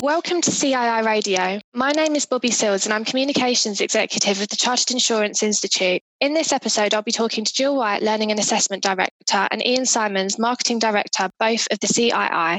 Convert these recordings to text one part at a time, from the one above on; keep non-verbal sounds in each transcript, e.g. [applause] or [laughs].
Welcome to CII Radio. My name is Bobby Sills and I'm Communications Executive of the Chartered Insurance Institute. In this episode, I'll be talking to Jill White, Learning and Assessment Director, and Ian Simons, Marketing Director, both of the CII.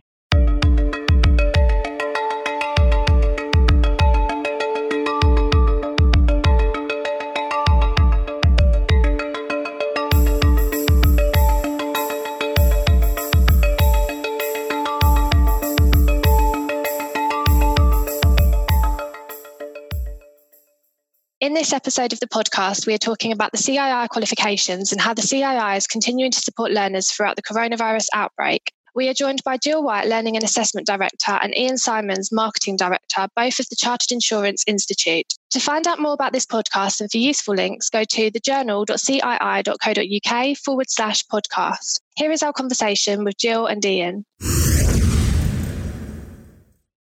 This episode of the podcast, we are talking about the CII qualifications and how the CII is continuing to support learners throughout the coronavirus outbreak. We are joined by Jill White, Learning and Assessment Director, and Ian Simons, Marketing Director, both of the Chartered Insurance Institute. To find out more about this podcast and for useful links, go to thejournal.cii.co.uk forward slash podcast. Here is our conversation with Jill and Ian.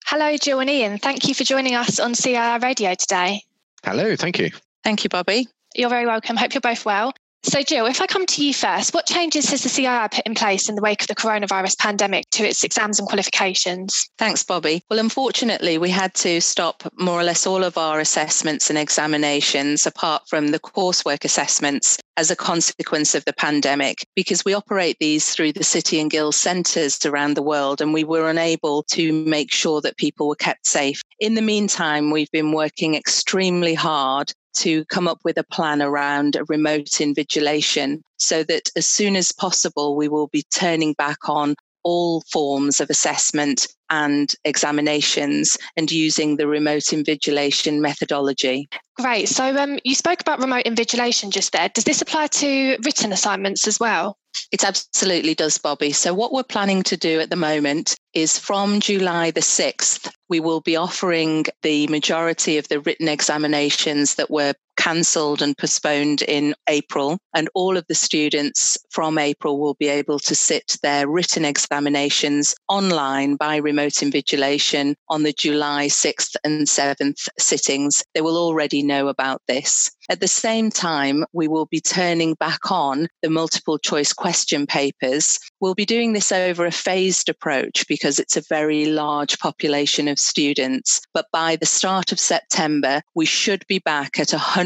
Hello, Jill and Ian. Thank you for joining us on CII Radio today. Hello, thank you. Thank you, Bobby. You're very welcome. Hope you're both well. So, Jill, if I come to you first, what changes has the CII put in place in the wake of the coronavirus pandemic to its exams and qualifications? Thanks, Bobby. Well, unfortunately, we had to stop more or less all of our assessments and examinations, apart from the coursework assessments, as a consequence of the pandemic, because we operate these through the City and Guilds centres around the world, and we were unable to make sure that people were kept safe. In the meantime, we've been working extremely hard to come up with a plan around remote invigilation so that as soon as possible, we will be turning back on all forms of assessment and examinations and using the remote invigilation methodology. Great. So um, you spoke about remote invigilation just there. Does this apply to written assignments as well? It absolutely does, Bobby. So, what we're planning to do at the moment is from July the 6th, we will be offering the majority of the written examinations that were cancelled and postponed in April. And all of the students from April will be able to sit their written examinations online by remote invigilation on the July 6th and 7th sittings. They will already know about this. At the same time, we will be turning back on the multiple choice question papers. We'll be doing this over a phased approach because it's a very large population of students. But by the start of September, we should be back at 100%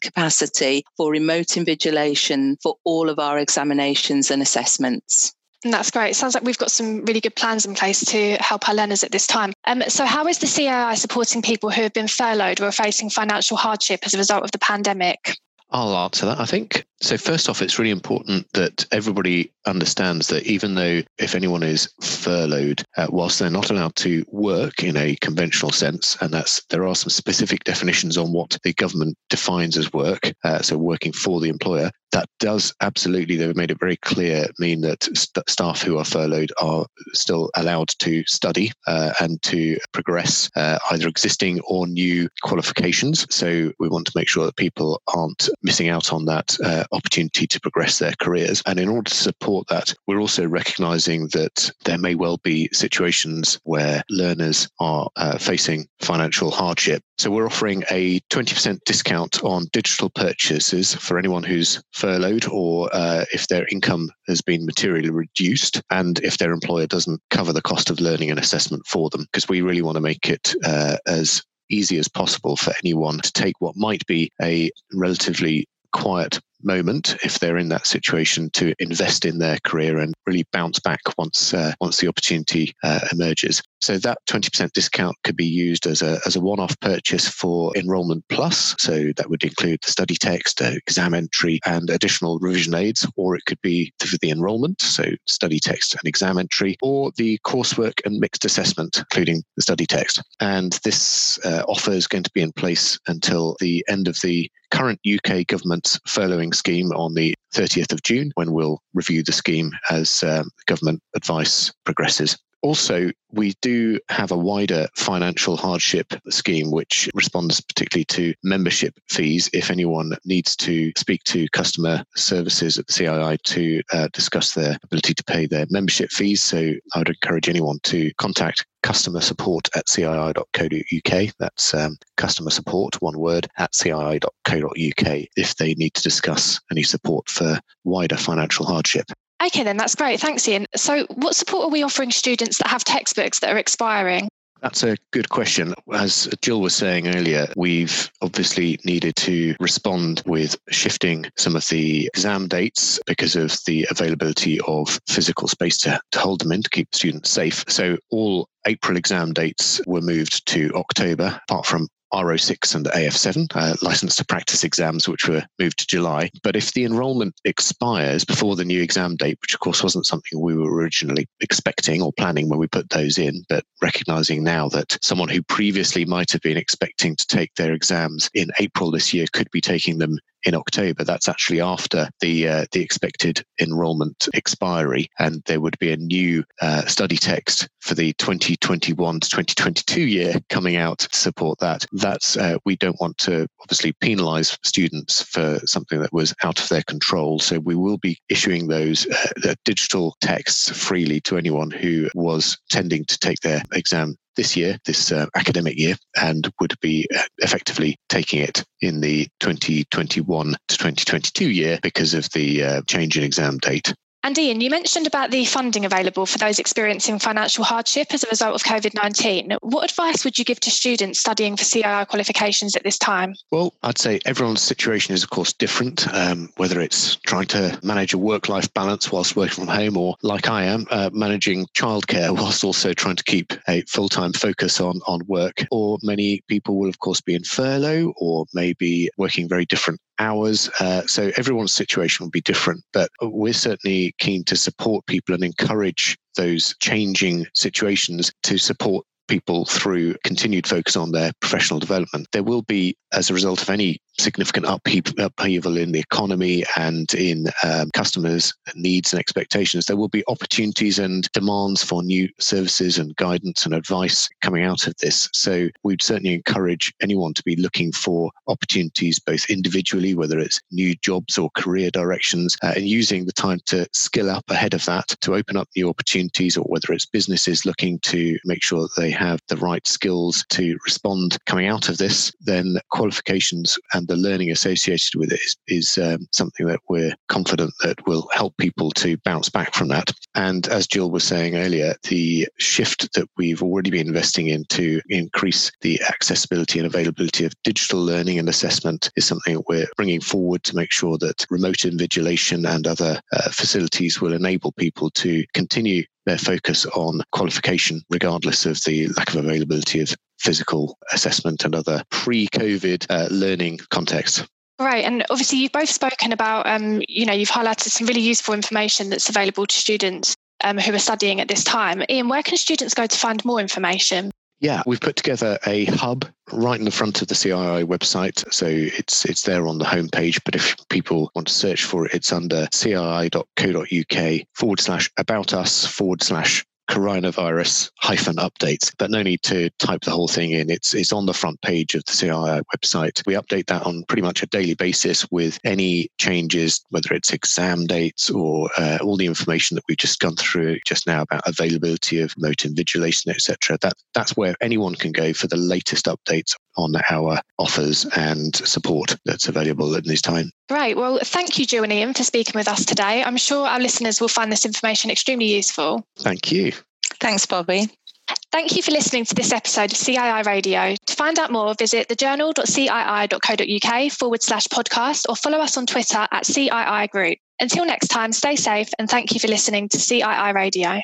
capacity for remote invigilation for all of our examinations and assessments. That's great. Sounds like we've got some really good plans in place to help our learners at this time. Um, so, how is the CII supporting people who have been furloughed or are facing financial hardship as a result of the pandemic? I'll answer that. I think so. First off, it's really important that everybody understands that even though if anyone is furloughed, uh, whilst they're not allowed to work in a conventional sense, and that's there are some specific definitions on what the government defines as work, uh, so working for the employer, that does absolutely, they've made it very clear, mean that st- staff who are furloughed are still allowed to study uh, and to progress uh, either existing or new qualifications. So we want to make sure that people aren't missing out on that uh, opportunity to progress their careers. And in order to support that, we're also recognizing that there may well be situations where learners are uh, facing financial hardship. So we're offering a 20% discount on digital purchases for anyone who's furloughed or uh, if their income has been materially reduced and if their employer doesn't cover the cost of learning and assessment for them, because we really want to make it uh, as easy as possible for anyone to take what might be a relatively quiet moment if they're in that situation to invest in their career and really bounce back once uh, once the opportunity uh, emerges. So that 20% discount could be used as a, as a one-off purchase for Enrolment Plus. So that would include the study text, uh, exam entry, and additional revision aids, or it could be for the enrolment, so study text and exam entry, or the coursework and mixed assessment, including the study text. And this uh, offer is going to be in place until the end of the current UK government's furloughing scheme on the 30th of June, when we'll review the scheme as um, government advice progresses. Also, we do have a wider financial hardship scheme, which responds particularly to membership fees. If anyone needs to speak to customer services at the CII to uh, discuss their ability to pay their membership fees, so I would encourage anyone to contact customer support at cii.co.uk. That's um, customer support, one word, at cii.co.uk if they need to discuss any support for wider financial hardship. Okay, then that's great. Thanks, Ian. So, what support are we offering students that have textbooks that are expiring? That's a good question. As Jill was saying earlier, we've obviously needed to respond with shifting some of the exam dates because of the availability of physical space to, to hold them in to keep students safe. So all April exam dates were moved to October, apart from R06 and AF7, uh, license to practice exams, which were moved to July. But if the enrolment expires before the new exam date, which of course wasn't something we were originally expecting or planning when we put those in, but recognizing now that someone who previously might have been expecting to take their exams in April this year could be taking them in October. That's actually after the uh, the expected enrolment expiry, and there would be a new uh, study text for the 2021 to 2022 year coming out to support that. That's uh, we don't want to obviously penalise students for something that was out of their control. So we will be issuing those uh, digital texts freely to anyone who was tending to take their exam this year, this uh, academic year, and would be uh, effectively taking it in the 2021 to 2022 year because of the uh, change in exam date. And Ian, you mentioned about the funding available for those experiencing financial hardship as a result of COVID 19. What advice would you give to students studying for CII qualifications at this time? Well, I'd say everyone's situation is, of course, different, um, whether it's trying to manage a work life balance whilst working from home, or like I am, uh, managing childcare [laughs] whilst also trying to keep a full time focus on, on work. Or many people will, of course, be in furlough or maybe working very different hours. Uh, so everyone's situation will be different, but we're certainly keen to support people and encourage those changing situations to support people through continued focus on their professional development. There will be, as a result of any significant upheaval in the economy and in um, customers' needs and expectations, there will be opportunities and demands for new services and guidance and advice coming out of this. So we'd certainly encourage anyone to be looking for opportunities both individually, whether it's new jobs or career directions, uh, and using the time to skill up ahead of that to open up new opportunities, or whether it's businesses looking to make sure that they have the right skills to respond coming out of this, then qualifications and the learning associated with it is, is um, something that we're confident that will help people to bounce back from that. And as Jill was saying earlier, the shift that we've already been investing in to increase the accessibility and availability of digital learning and assessment is something that we're bringing forward to make sure that remote invigilation and other uh, facilities will enable people to continue their focus on qualification, regardless of the lack of availability of physical assessment and other pre COVID uh, learning contexts. Right, and obviously you've both spoken about, um, you know, you've highlighted some really useful information that's available to students um, who are studying at this time. Ian, where can students go to find more information? Yeah, we've put together a hub right in the front of the CII website. So it's it's there on the homepage. But if people want to search for it, it's under cii.co.uk forward slash about us forward slash coronavirus hyphen updates, but no need to type the whole thing in. It's it's on the front page of the CII website. We update that on pretty much a daily basis with any changes, whether it's exam dates or uh, all the information that we've just gone through just now about availability of remote invigilation, etc. That that's where anyone can go for the latest updates on our offers and support that's available in this time. Right. Well, thank you, Jill and Ian, for speaking with us today. I'm sure our listeners will find this information extremely useful. Thank you. Thanks, Bobby. Thank you for listening to this episode of CII Radio. To find out more, visit thejournal.cii.co.uk forward slash podcast or follow us on Twitter at CII Group. Until next time, stay safe and thank you for listening to CII Radio.